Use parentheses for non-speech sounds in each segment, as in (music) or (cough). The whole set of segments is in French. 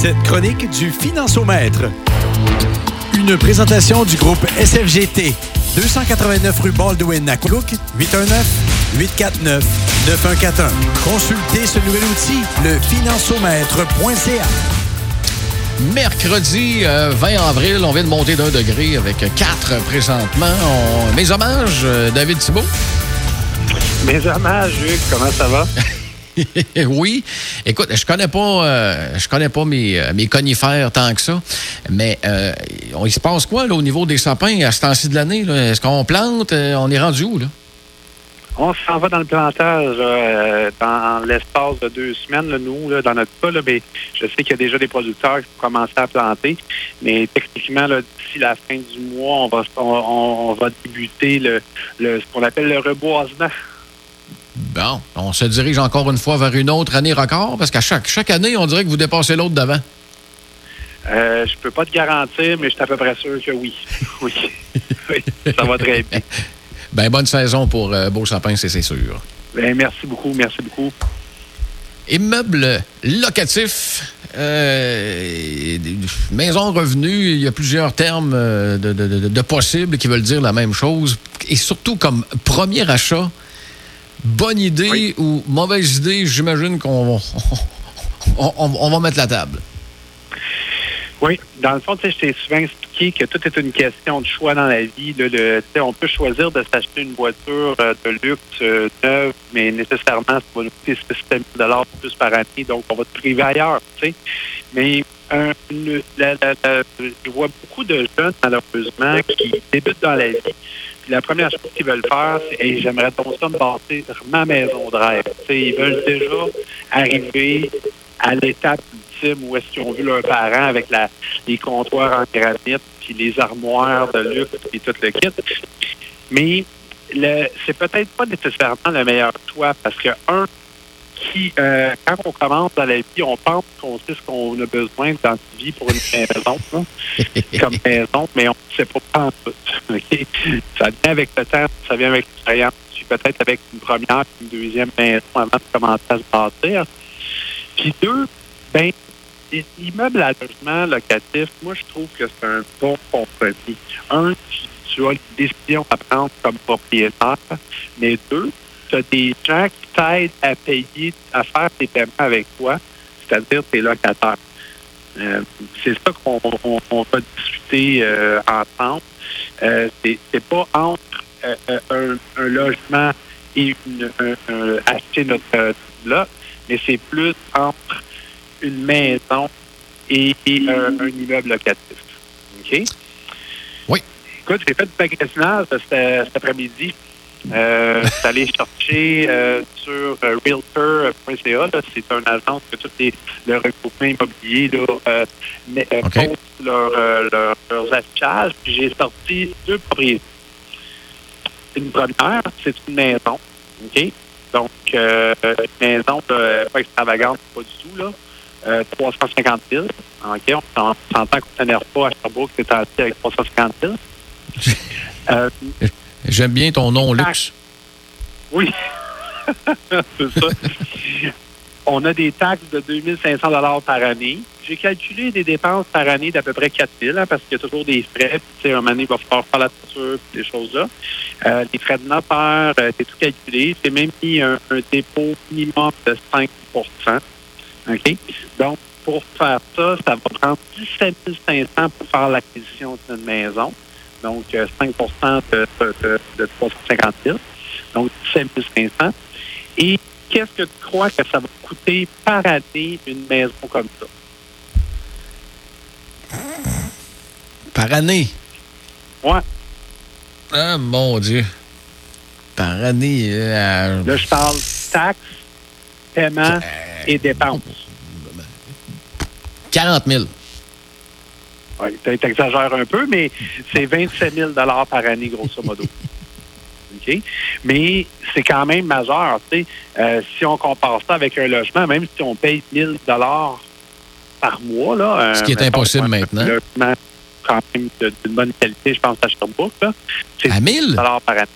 Cette chronique du Financiomètre. Une présentation du groupe SFGT. 289 rue Baldwin à Cook, 819-849-9141. Consultez ce nouvel outil, le financiomètre.ca. Mercredi 20 euh, avril, on vient de monter d'un degré avec 4 présentement. Mes hommages, euh, David Thibault. Mes hommages, Hugues, comment ça va? (laughs) (laughs) oui. Écoute, je connais pas, euh, je connais pas mes, mes, conifères tant que ça, mais il se passe quoi au niveau des sapins à ce temps-ci de l'année? Est-ce qu'on plante? on est rendu où? Là? On s'en va dans le plantage euh, dans l'espace de deux semaines, nous, dans notre cas. mais je sais qu'il y a déjà des producteurs qui ont commencé à planter. Mais techniquement, d'ici la fin du mois, on va, on, va débuter le, ce qu'on appelle le reboisement. Bon, on se dirige encore une fois vers une autre année record, parce qu'à chaque, chaque année, on dirait que vous dépassez l'autre d'avant. Euh, je peux pas te garantir, mais je suis à peu près sûr que oui. (laughs) oui. oui. Ça va très bien. (laughs) Ben, bonne saison pour euh, Beau Sapin, c'est sûr. Ben, merci beaucoup, merci beaucoup. Immeuble locatif, euh, maison revenu, il y a plusieurs termes euh, de, possibles qui veulent dire la même chose. Et surtout comme premier achat, bonne idée ou mauvaise idée, j'imagine qu'on (laughs) on, va mettre la table. Oui, dans le fond, je t'ai souvent expliqué que tout est une question de choix dans la vie. On peut choisir de s'acheter une voiture euh, de luxe euh, neuve, mais nécessairement, ça va nous coûter 6 000 plus par année, donc on va te priver ailleurs. Mais euh, je vois beaucoup de jeunes, malheureusement, qui débutent dans la vie. Puis la première chose qu'ils veulent faire, c'est j'aimerais donc ça me bâtir ma maison de rêve. ils veulent déjà arriver à l'étape où est-ce qu'ils ont vu leurs parents avec les comptoirs en granit, puis les armoires de luxe, et tout le kit. Mais c'est peut-être pas nécessairement le meilleur choix parce que, un, qui, euh, quand on commence dans la vie, on pense qu'on sait ce qu'on a besoin dans notre vie pour une maison, (laughs) comme maison, mais on ne sait pas en tout. Ça vient avec le temps, ça vient avec l'expérience, puis peut-être avec une première, une deuxième maison avant de commencer à se bâtir. Puis deux, ben, l'immeuble à logement locatif, moi, je trouve que c'est un bon compromis. Un, tu, as une décision à prendre comme propriétaire, mais deux, tu as des gens qui t'aident à payer, à faire tes paiements avec toi, c'est-à-dire tes locataires. Euh, c'est ça qu'on va discuter euh, ensemble. Euh, c'est pas entre un, logement et une, acheter notre bloc, mais c'est plus entre une maison et, un, immeuble locatif. OK? Oui. Écoute, j'ai fait du magasinage cet, après-midi. Euh, allé chercher euh, sur euh, realtor.ca. C'est un agence que tous les, le regroupement immobilier là, euh, euh, leur, leur, leurs affichages. Puis j'ai sorti deux propriétés. Une première, c'est une maison. OK? Donc, une maison pas extravagante, pas du tout. là. 350 000. OK, on s'entend qu'on ne pas à Sherbrooke, c'est assis avec 350 000. (laughs) Euh, J'aime bien ton nom, luxe. Oui, (laughs) c'est ça. (laughs) on a des taxes de 2500 par année. J'ai calculé des dépenses par année d'à peu près 4 000 hein, parce qu'il y a toujours des frais. Puis, un moment donné, il va falloir faire la toiture, des choses-là. Euh, les frais de notaire, euh, c'est tout calculé. C'est même mis un, un dépôt minimum de 5% OK? Donc, pour faire ça, ça va prendre 17 500 pour faire l'acquisition d'une maison. Donc, 5 euh, de, de, de 350 000. Donc, 17 500. Et qu'est-ce que tu crois que ça va coûter par année une maison comme ça? Par année? Ouais. Ah, mon Dieu. Par année. Euh, Là, je parle taxes, paiement et dépenses. 40 000. Oui, tu exagères un peu, mais c'est 27 000 par année, grosso modo. (laughs) OK? Mais c'est quand même majeur. Euh, si on compare ça avec un logement, même si on paye 1 000 par mois, là, ce qui est impossible maintenant. Un logement quand même d'une bonne qualité, je pense à Sherbrooke, c'est 1 000 par année.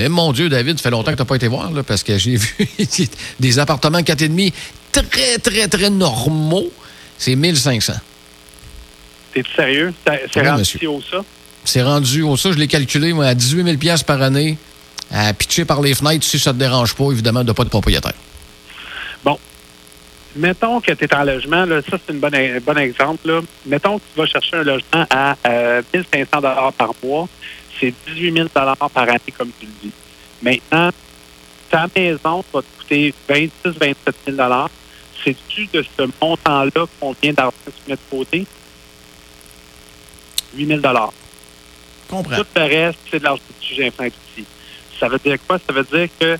Eh, mon Dieu, David, ça fait longtemps que tu n'as pas été voir, là, parce que j'ai (laughs) vu des appartements 4,5 très, très, très normaux c'est 1500. T'es sérieux? C'est rendu si haut ça? C'est rendu haut ça. Je l'ai calculé, moi, à 18 000 par année, à pitcher par les fenêtres, si ça ne te dérange pas, évidemment, de pas de propriétaire. Bon. Mettons que tu es en logement, là, ça c'est un bon, exemple. Là. Mettons que tu vas chercher un logement à 1 1500 par mois. C'est 18 000 par année, comme tu le dis. Maintenant, ta maison va te coûter 26 27 000 C'est-tu de ce montant-là combien d'argent tu mets de côté? 8 000 Comprends. Tout le reste, c'est de l'argent que tu ici. Ça veut dire quoi? Ça veut dire que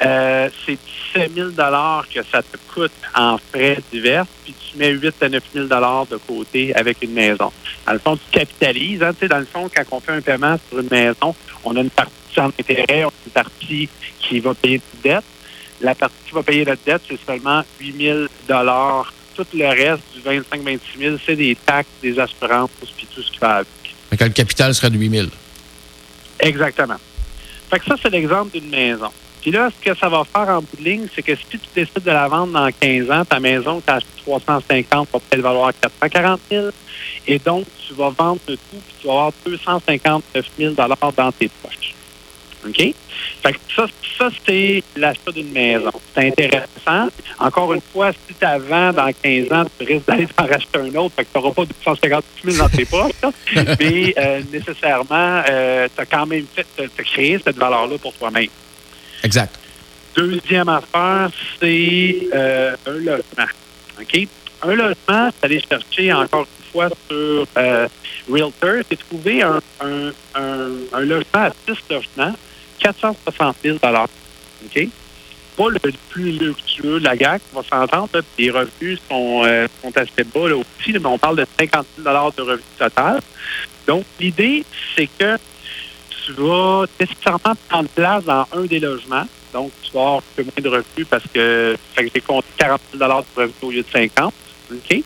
euh, c'est 17 000 que ça te coûte en frais divers, puis tu mets 8 à 9 000 de côté avec une maison. Dans le fond, tu capitalises. Hein, dans le fond, quand on fait un paiement sur une maison, on a une partie en intérêt, on a une partie qui va payer de dette. La partie qui va payer la dette, c'est seulement 8 000 Tout le reste, du 25-26 000 c'est des taxes, des assurances, puis tout ce qui va avec. Mais le capital serait de 8 000 Exactement. Fait que ça, c'est l'exemple d'une maison. Puis là, ce que ça va faire en bout de ligne, c'est que si tu décides de la vendre dans 15 ans, ta maison, tu as acheté 350, va peut-être valoir 440 000. Et donc, tu vas vendre le tout, puis tu vas avoir 259 000 dans tes poches. OK? Fait que ça, ça c'est l'achat d'une maison. C'est intéressant. Encore une fois, si tu vends dans 15 ans, tu risques d'aller t'en racheter un autre, fait que tu n'auras pas 250 000 dans tes poches. (laughs) mais euh, nécessairement, euh, tu as quand même fait, as créé cette valeur-là pour toi-même. Exact. Deuxième affaire, c'est euh, un logement. OK? Un logement, c'est aller chercher encore une fois sur Realtor, c'est trouver un, un, un, logement à six logements, 460 000 OK? Pas le plus luxueux de la GAC, on va s'entendre. Les revenus sont, euh, sont assez bas là, aussi, mais on parle de 50 000 de revenus total. Donc, l'idée, c'est que tu vas nécessairement prendre place dans un des logements. Donc, tu vas avoir un peu moins de revenus parce que, fait que j'ai compté 40 000 de revenus au lieu de 50 OK?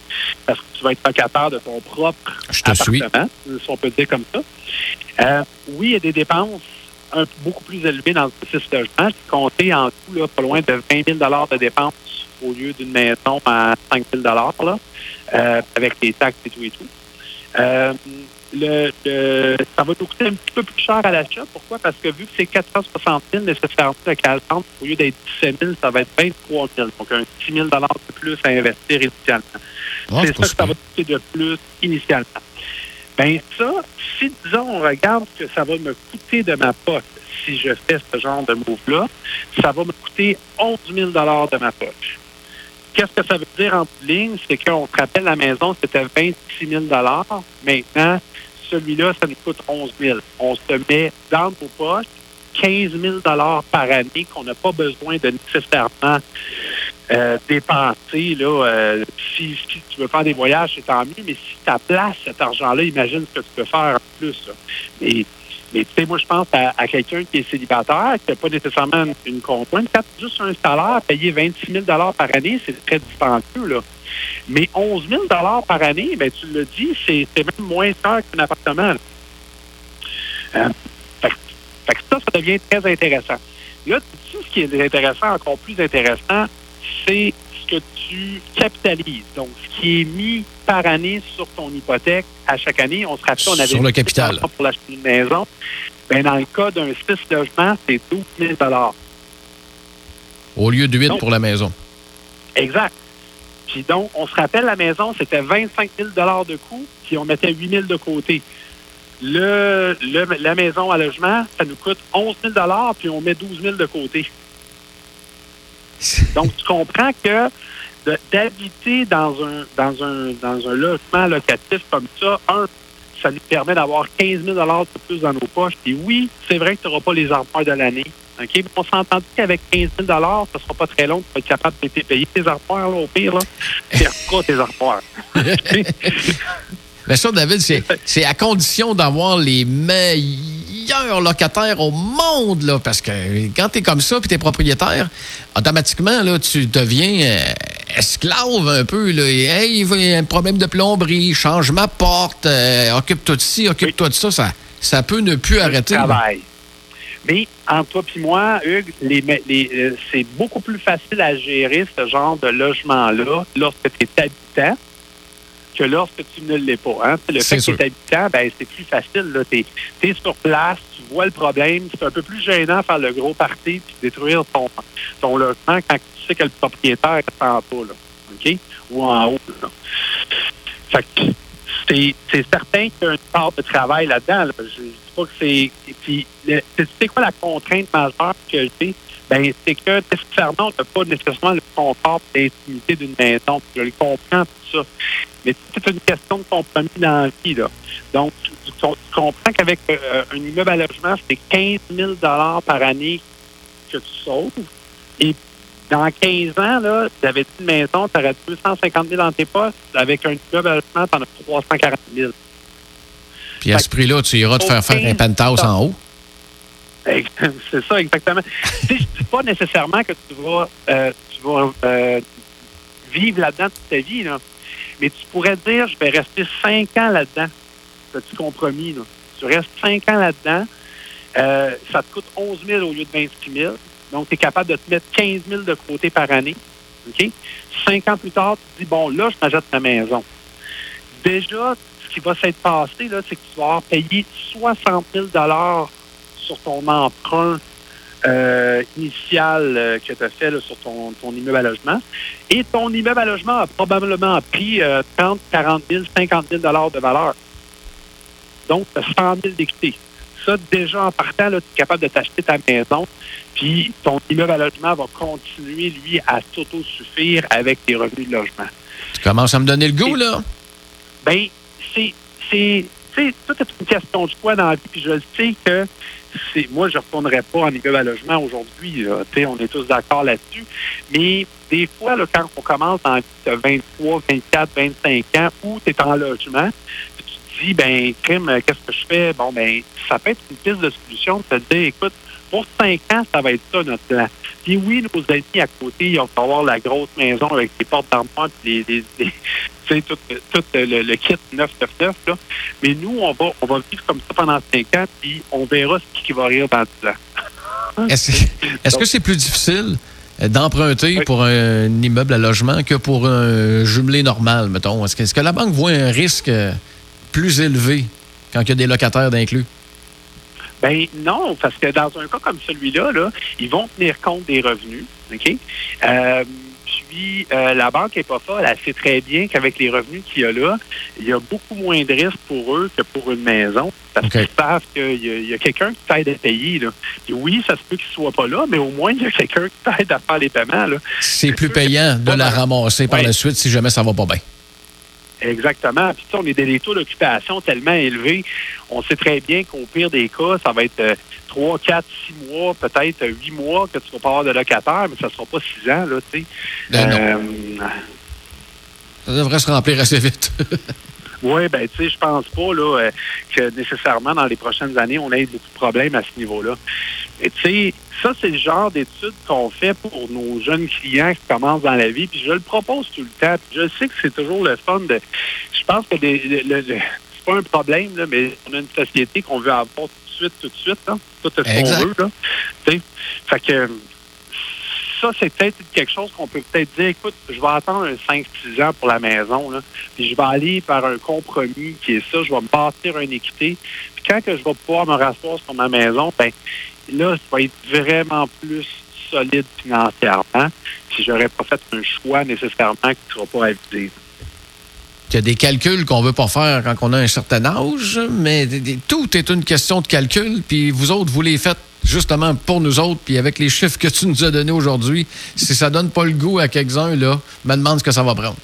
Parce que tu vas être locataire de ton propre appartement, si on peut dire comme ça. Euh, oui, il y a des dépenses un, beaucoup plus élevées dans le six logements. J'ai compté en tout là, pas loin de 20 000 de dépenses au lieu d'une maison à 5 000 là, euh, avec les taxes et tout et tout. Euh, le, ça va nous coûter un petit peu plus cher à l'achat. Pourquoi? Parce que vu que c'est 460 000 nécessairement de calcante, au lieu d'être 17 000, ça va être 23 000. Donc, un 6 000 de plus à investir initialement. Ah, c'est ça que ça va coûter de plus initialement. Bien, ça, si, disons, on regarde ce que ça va me coûter de ma poche si je fais ce genre de move-là, ça va me coûter 11 000 de ma poche. Qu'est-ce que ça veut dire en ligne? C'est qu'on se rappelle la maison, c'était 26 000 Maintenant, celui-là, ça nous coûte 11 000 On se met dans nos poches 15 000 par année qu'on n'a pas besoin de nécessairement euh, dépenser. Là, euh, si, tu veux faire des voyages, c'est tant mieux, mais si tu as place cet argent-là, imagine ce que tu peux faire en plus. Mais, tu sais, moi, je pense à, quelqu'un qui est célibataire, qui n'a pas nécessairement une, une conjointe. Quand juste un salaire, payer 26 000 par année, c'est très dispendieux. Là. Mais 11 000 par année, ben, tu le dis, c'est même moins cher qu'un appartement. Euh, fait, que ça, ça devient très intéressant. Là, tu sais, ce qui est intéressant, encore plus intéressant, c'est ce que tu capitalises. Donc, ce qui est mis par année sur ton hypothèque à chaque année. On se rappelle, on avait sur le capital pour l'acheter une maison. Ben, dans le cas d'un 6 logements, c'est 12 000 Au lieu de 8 pour la maison. Exact. Puis donc, on se rappelle, la maison, c'était 25 000 de coût, puis on mettait 8 000 de côté. Le, la maison à logement, ça nous coûte 11 000 puis on met 12 000 de côté. (laughs) Donc, tu comprends que d'habiter dans un, dans, un, dans un logement locatif comme ça, un, ça nous permet d'avoir 15 000 de plus dans nos poches. Et oui, c'est vrai que tu n'auras pas les emprunts de l'année. OK? On s'entend qu'avec 15 000 ça ne sera pas très long pour être capable de payer tes armoires, là, au pire. Là. (laughs) pas tes armoires. (laughs) Mais ça, David, c'est à condition d'avoir les meilleurs locataires au monde, là, parce que quand tu es comme ça, puis tu es propriétaire, automatiquement, là, tu deviens euh, esclave un peu. Là. hey, il y a un problème de plomberie, change ma porte, euh, occupe-toi de ci, occupe-toi de ça, ça. Ça peut ne plus arrêter. Travail. Mais entre toi et moi, Hugues, euh, c'est beaucoup plus facile à gérer ce genre de logement-là lorsque tu es habitant que lorsque tu ne l'es pas. Hein. Le fait que tu es habitant, ben, c'est plus facile. Tu es, sur place, tu vois le problème. C'est un peu plus gênant faire le gros parti puis détruire ton, ton logement quand tu sais que le propriétaire est en bas, là, OK? Ou en haut. Là. Fait que c'est certain qu'il y a une part de travail là-dedans. Je ne dis pas que c'est. Puis, c'est quoi la contrainte majeure que j'ai? Ben, c'est que nécessairement, on n'a pas nécessairement le confort et l'intimité d'une maison. Je le comprends, tout ça. Mais c'est une question de compromis dans la vie. Là. Donc, tu, comprends qu'avec euh, un immeuble à logement, c'est 15 000 par année que tu sauves. Et dans 15 ans, là, tu avais une maison, tu aurais 250 000 dans tes postes. Avec un immeuble à logement, tu en as 340 000. Puis à ce prix-là, tu iras te faire faire un penthouse en haut. (laughs) C'est ça, exactement. je ne dis pas nécessairement que tu vas, euh, tu vas euh, vivre là-dedans toute ta vie, là. mais tu pourrais dire, je vais rester cinq ans là-dedans. Petit compromis. Là. Tu restes cinq ans là-dedans. Euh, ça te coûte 11 000 au lieu de 26 000. Donc, tu es capable de te mettre 15 000 de côté par année. OK? Cinq ans plus tard, tu dis, bon, là, je m'achète ma maison. Déjà, ce qui va s'être passé, là, c'est que tu vas avoir payé 60 000 sur ton emprunt euh, initial euh, que tu as fait sur ton, ton, immeuble à logement. Et ton immeuble à logement a probablement pris 30, 40 000, 50 000 de valeur. Donc, tu as 100 000 d'équité. Ça, déjà, en partant, tu es capable de t'acheter ta maison, puis ton immeuble à logement va continuer, lui, à s'auto-suffire avec tes revenus de logement. Tu commences à me donner le goût, là? Bien, c'est... C'est tout est une question de choix dans la vie, puis je sais que c'est moi, je ne retournerai pas en immeuble à logement aujourd'hui. On est tous d'accord là-dessus. Mais des fois, là, quand on commence en 23, 24, 25 ans, où tu es en logement, tu te dis, ben, crime, qu'est-ce que je fais? Bon, ben, ça peut être une piste de solution de te dire, écoute, pour cinq ans, ça va être ça, notre plan. Puis oui, nos amis à côté, ils vont avoir la grosse maison avec les portes d'armoire et les, les, (laughs) tout, tout le, le, kit 999. Là. Mais nous, on va, on va vivre comme ça pendant cinq ans, puis on verra ce qui va rire dans le plan. (laughs) Est-ce que c'est plus difficile d'emprunter pour un immeuble à logement que pour un jumelé normal, mettons? Est-ce que, est que, la banque voit un risque plus élevé quand il y a des locataires d'inclus? Ben non, parce que dans un cas comme celui-là, là, ils vont tenir compte des revenus. OK? Euh, puis euh, la banque n'est pas folle. Elle sait très bien qu'avec les revenus qu'il y a là, il y a beaucoup moins de risques pour eux que pour une maison. Parce qu'ils savent qu'il y a, a quelqu'un qui t'aide à payer. Là. oui, ça se peut qu'il ne soit pas là, mais au moins, il y a quelqu'un qui t'aide à faire les paiements. C'est plus payant de la ramasser par la suite si jamais ça va pas bien. Exactement. Puis on est des taux d'occupation tellement élevés. On sait très bien qu'au pire des cas, ça va être 3, 4, 6 mois, peut-être 8 mois que tu vas pas avoir de locataire, mais ça ne sera pas 6 ans, là, tu sais. Ben euh, ça devrait se remplir assez vite. (laughs) Oui, ben tu sais, je pense pas là, euh, que nécessairement dans les prochaines années, on ait beaucoup de problèmes à ce niveau-là. Et tu sais, ça, c'est le genre d'études qu'on fait pour nos jeunes clients qui commencent dans la vie. Puis je le propose tout le temps. Puis je sais que c'est toujours le fun de. Je pense que c'est pas un problème, là, mais on a une société qu'on veut avoir tout de suite, tout de suite. Là. Tout ce qu'on veut. Là. Fait que ça, c'est peut-être quelque chose qu'on peut peut-être dire, écoute, je vais attendre un 5-6 ans pour la maison, là, puis je vais aller par un compromis qui est ça, je vais me bâtir une équité. Puis quand que je vais pouvoir me rasseoir sur ma maison, ben là, ça va être vraiment plus solide financièrement si j'aurais pas fait un choix nécessairement qui ne sera pas avisé. Il y a des calculs qu'on ne veut pas faire quand on a un certain âge, mais tout est une question de calcul, puis vous autres, vous les faites justement pour nous autres, puis avec les chiffres que tu nous as donnés aujourd'hui, si ça donne pas le goût à quelques-uns, là, me demande ce que ça va prendre.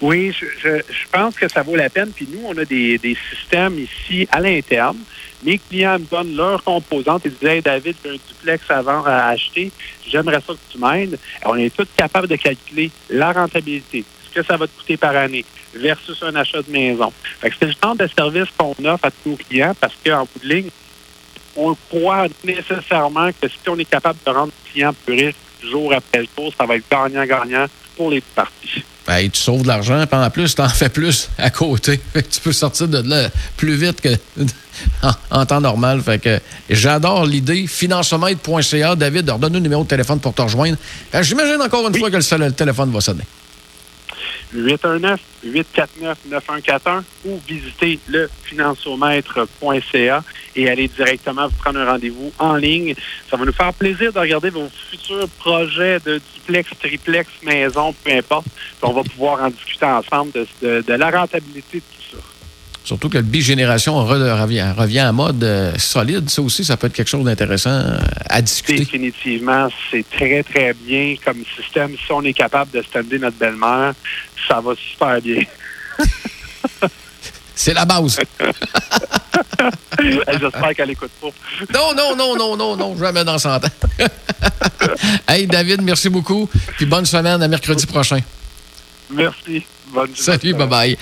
Oui, je, pense que ça vaut la peine. Puis nous, on a des, systèmes ici à l'interne. Mes clients me donnent leurs composantes et disent Hey David, j'ai un duplex avant à acheter, j'aimerais ça que tu m'aides. On est tous capables de calculer la rentabilité, que ça va te coûter par année versus un achat de maison. c'est le genre de service qu'on offre à tous nos clients parce qu'en bout de ligne, on croit nécessairement que si on est capable de rendre le client plus riche jour après jour, ça va être gagnant-gagnant pour les parties. Ben, tu sauves de l'argent, puis en plus, tu en fais plus à côté. (laughs) tu peux sortir de là plus vite que (laughs) en, temps normal. Fait que j'adore l'idée. Financemètre.ca. David, redonne-nous le numéro de téléphone pour te rejoindre. J'imagine encore une fois que le, téléphone va sonner. 819-849-9141 ou visiter le financiomètre.ca et aller directement vous prendre un rendez-vous en ligne. Ça va nous faire plaisir de regarder vos futurs projets de duplex, triplex, maison, peu importe. on va pouvoir en discuter ensemble de, de la rentabilité. Surtout que le bigénération revient, revient en mode euh, solide. Ça aussi, ça peut être quelque chose d'intéressant euh, à discuter. Définitivement, c'est très, très bien comme système. Si on est capable de stander notre belle-mère, ça va super bien. (laughs) C'est la base. (laughs) J'espère qu'elle écoute pas. Non, non, non, non, non, non, jamais dans 100 ans. (laughs) hey, David, merci beaucoup. Puis bonne semaine à mercredi prochain. Merci. Bonne Salut, bye-bye.